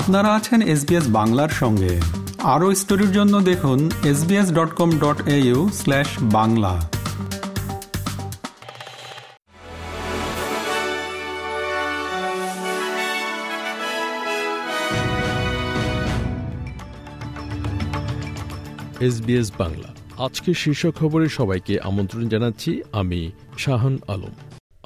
আপনারা আছেন এসবিএস বাংলার সঙ্গে। আরও স্টোরির জন্য দেখুন SBS dot com dot au slash Bangla. SBS Bangla. আজকে শীর্ষ খবরে সবাইকে আমন্ত্রণ জানাচ্ছি আমি শাহান আলম।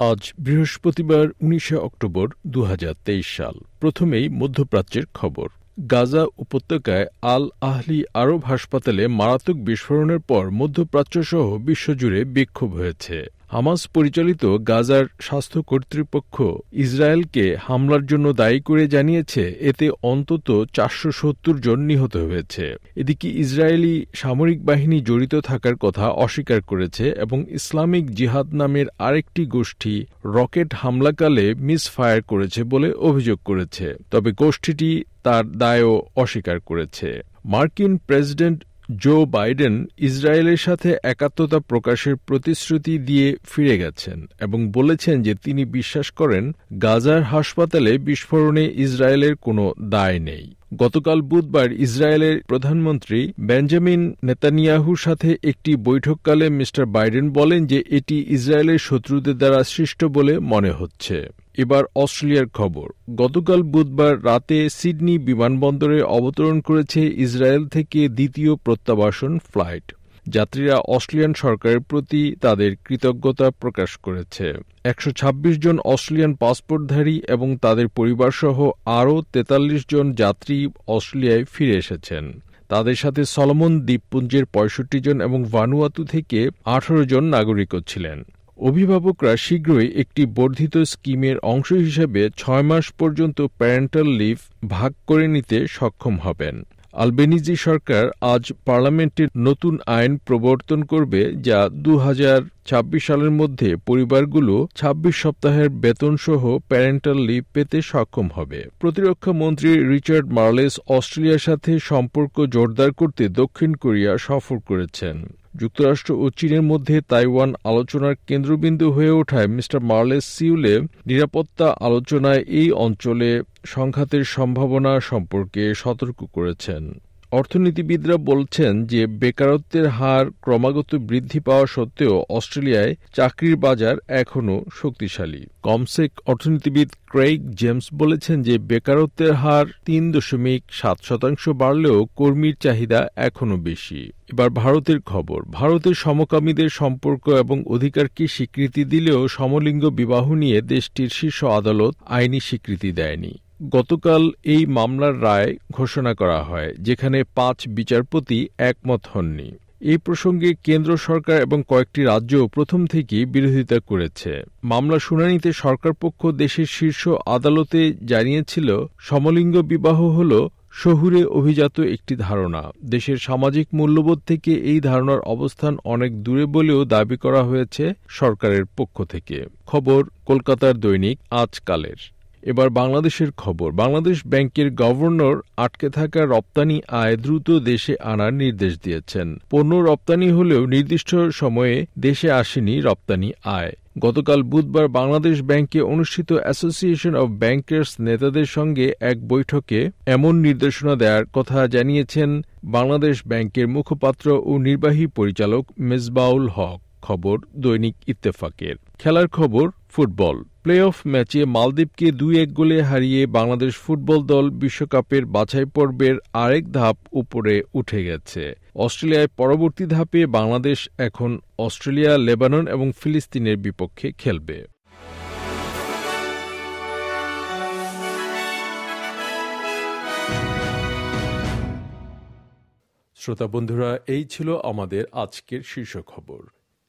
আজ বৃহস্পতিবার, উনিশে অক্টোবর দু হাজার তেইশ সাল। প্রথমেই মধ্যপ্রাচ্যের খবর। গাজা উপত্যকায় আল আহলি আরব হাসপাতালে মারাত্মক বিস্ফোরণের পর মধ্যপ্রাচ্যসহ বিশ্বজুড়ে বিক্ষোভ হয়েছে। হামাস পরিচালিত গাজার স্বাস্থ্য কর্তৃপক্ষ ইসরায়েলকে হামলার জন্য দায়ী করে জানিয়েছে, এতে অন্তত চারশো সত্তর জন নিহত হয়েছে। এদিকে ইসরায়েলি সামরিক বাহিনী জড়িত থাকার কথা অস্বীকার করেছে এবং ইসলামিক জিহাদ নামের আরেকটি গোষ্ঠী রকেট হামলাকালে মিস ফায়ার করেছে বলে অভিযোগ করেছে। তবে গোষ্ঠীটি তার দায়ও অস্বীকার করেছে। মার্কিন প্রেসিডেন্ট জো বাইডেন ইসরায়েলের সাথে একাত্মতা প্রকাশের প্রতিশ্রুতি দিয়ে ফিরে গেছেন এবং বলেছেন যে তিনি বিশ্বাস করেন গাজার হাসপাতালে বিস্ফোরণে ইসরায়েলের কোনো দায় নেই। গতকাল বুধবার ইসরায়েলের প্রধানমন্ত্রী বেঞ্জামিন নেতানিয়াহুর সাথে একটি বৈঠককালে মিস্টার বাইডেন বলেন যে এটি ইসরায়েলের শত্রুদের দ্বারা সৃষ্ট বলে মনে হচ্ছে। এবার অস্ট্রেলিয়ার খবর। গতকাল বুধবার রাতে সিডনি বিমানবন্দরে অবতরণ করেছে ইসরায়েল থেকে দ্বিতীয় প্রত্যাবাসন ফ্লাইট। যাত্রীরা অস্ট্রেলিয়ান সরকারের প্রতি তাদের কৃতজ্ঞতা প্রকাশ করেছে। একশ ছাব্বিশ জন অস্ট্রেলিয়ান পাসপোর্টধারী এবং তাদের পরিবারসহ আরও তেতাল্লিশ জন যাত্রী অস্ট্রেলিয়ায় ফিরে এসেছেন। তাদের সাথে সলমন দ্বীপপুঞ্জের পঁয়ষট্টি জন এবং ভানুয়াতু থেকে আঠারো জন নাগরিকও ছিলেন। অভিভাবকরা শীঘ্রই একটি বর্ধিত স্কিমের অংশ হিসেবে ছয় মাস পর্যন্ত প্যারেন্টাল লিভ ভাগ করে নিতে সক্ষম হবেন। আলবেনিজি সরকার আজ পার্লামেন্টে নতুন আইন প্রবর্তন করবে যা দুহাজার ছাব্বিশ সালের মধ্যে পরিবারগুলো ২৬ সপ্তাহের বেতনসহ প্যারেন্টাল লিভ পেতে সক্ষম হবে। প্রতিরক্ষা মন্ত্রী রিচার্ড মার্লেস অস্ট্রেলিয়ার সাথে সম্পর্ক জোরদার করতে দক্ষিণ কোরিয়া সফর করেছেন। যুক্তরাষ্ট্র ও চীনের মধ্যে তাইওয়ান আলোচনার কেন্দ্রবিন্দু হয়ে ওঠায় মিস্টার মার্লেস সিউলে নিরাপত্তা আলোচনায় এই অঞ্চলে সংঘাতের সম্ভাবনা সম্পর্কে সতর্ক করেছেন। অর্থনীতিবিদরা বলছেন যে বেকারত্বের হার ক্রমাগত বৃদ্ধি পাওয়া সত্ত্বেও অস্ট্রেলিয়ায় চাকরির বাজার এখনও শক্তিশালী। কমসেক অর্থনীতিবিদ ক্রেইগ জেমস বলেছেন যে বেকারত্বের হার তিন দশমিক সাত শতাংশ বাড়লেও কর্মীর চাহিদা এখনও বেশি। এবার ভারতের খবর। ভারতের সমকামীদের সম্পর্ক এবং অধিকারকে স্বীকৃতি দিলেও সমলিঙ্গ বিবাহ নিয়ে দেশটির শীর্ষ আদালত আইনি স্বীকৃতি দেয়নি। গতকাল এই মামলার রায় ঘোষণা করা হয়, যেখানে পাঁচ বিচারপতি একমত হননি। এই প্রসঙ্গে কেন্দ্র সরকার এবং কয়েকটি রাজ্য প্রথম থেকেই বিরোধিতা করেছে। মামলা শুনানিতে সরকারপক্ষ দেশের শীর্ষ আদালতে জানিয়েছিল, সমলিঙ্গ বিবাহ হল শহুরে অভিজাত একটি ধারণা। দেশের সামাজিক মূল্যবোধ থেকে এই ধারণার অবস্থান অনেক দূরে বলেও দাবি করা হয়েছে সরকারের পক্ষ থেকে। খবর, কলকাতার দৈনিক আজকালের। এবার বাংলাদেশের খবর। বাংলাদেশ ব্যাংকের গভর্নর আটকে থাকা রপ্তানি আয় দ্রুত দেশে আনার নির্দেশ দিয়েছেন। পণ্য রপ্তানি হলেও নির্দিষ্ট সময়ে দেশে আসেনি রপ্তানি আয়। গতকাল বুধবার বাংলাদেশ ব্যাংকে অনুষ্ঠিত অ্যাসোসিয়েশন অব ব্যাংকার্স নেতাদের সঙ্গে এক বৈঠকে এমন নির্দেশনা দেওয়ার কথা জানিয়েছেন বাংলাদেশ ব্যাংকের মুখপাত্র ও নির্বাহী পরিচালক মেজবাউল হক। খবর দৈনিক ইত্তেফাকের। খেলার খবর ফুটবল। প্লে অফ ম্যাচে মালদ্বীপকে দুই এক গোলে হারিয়ে বাংলাদেশ ফুটবল দল বিশ্বকাপের বাছাই পর্বের আরেক ধাপ উপরে উঠে গেছে। অস্ট্রেলিয়ায় পরবর্তী ধাপে বাংলাদেশ এখন অস্ট্রেলিয়া, লেবানন এবং ফিলিস্তিনের বিপক্ষে খেলবে। শ্রোতা বন্ধুরা, এই ছিল আমাদের আজকের শীর্ষ খবর।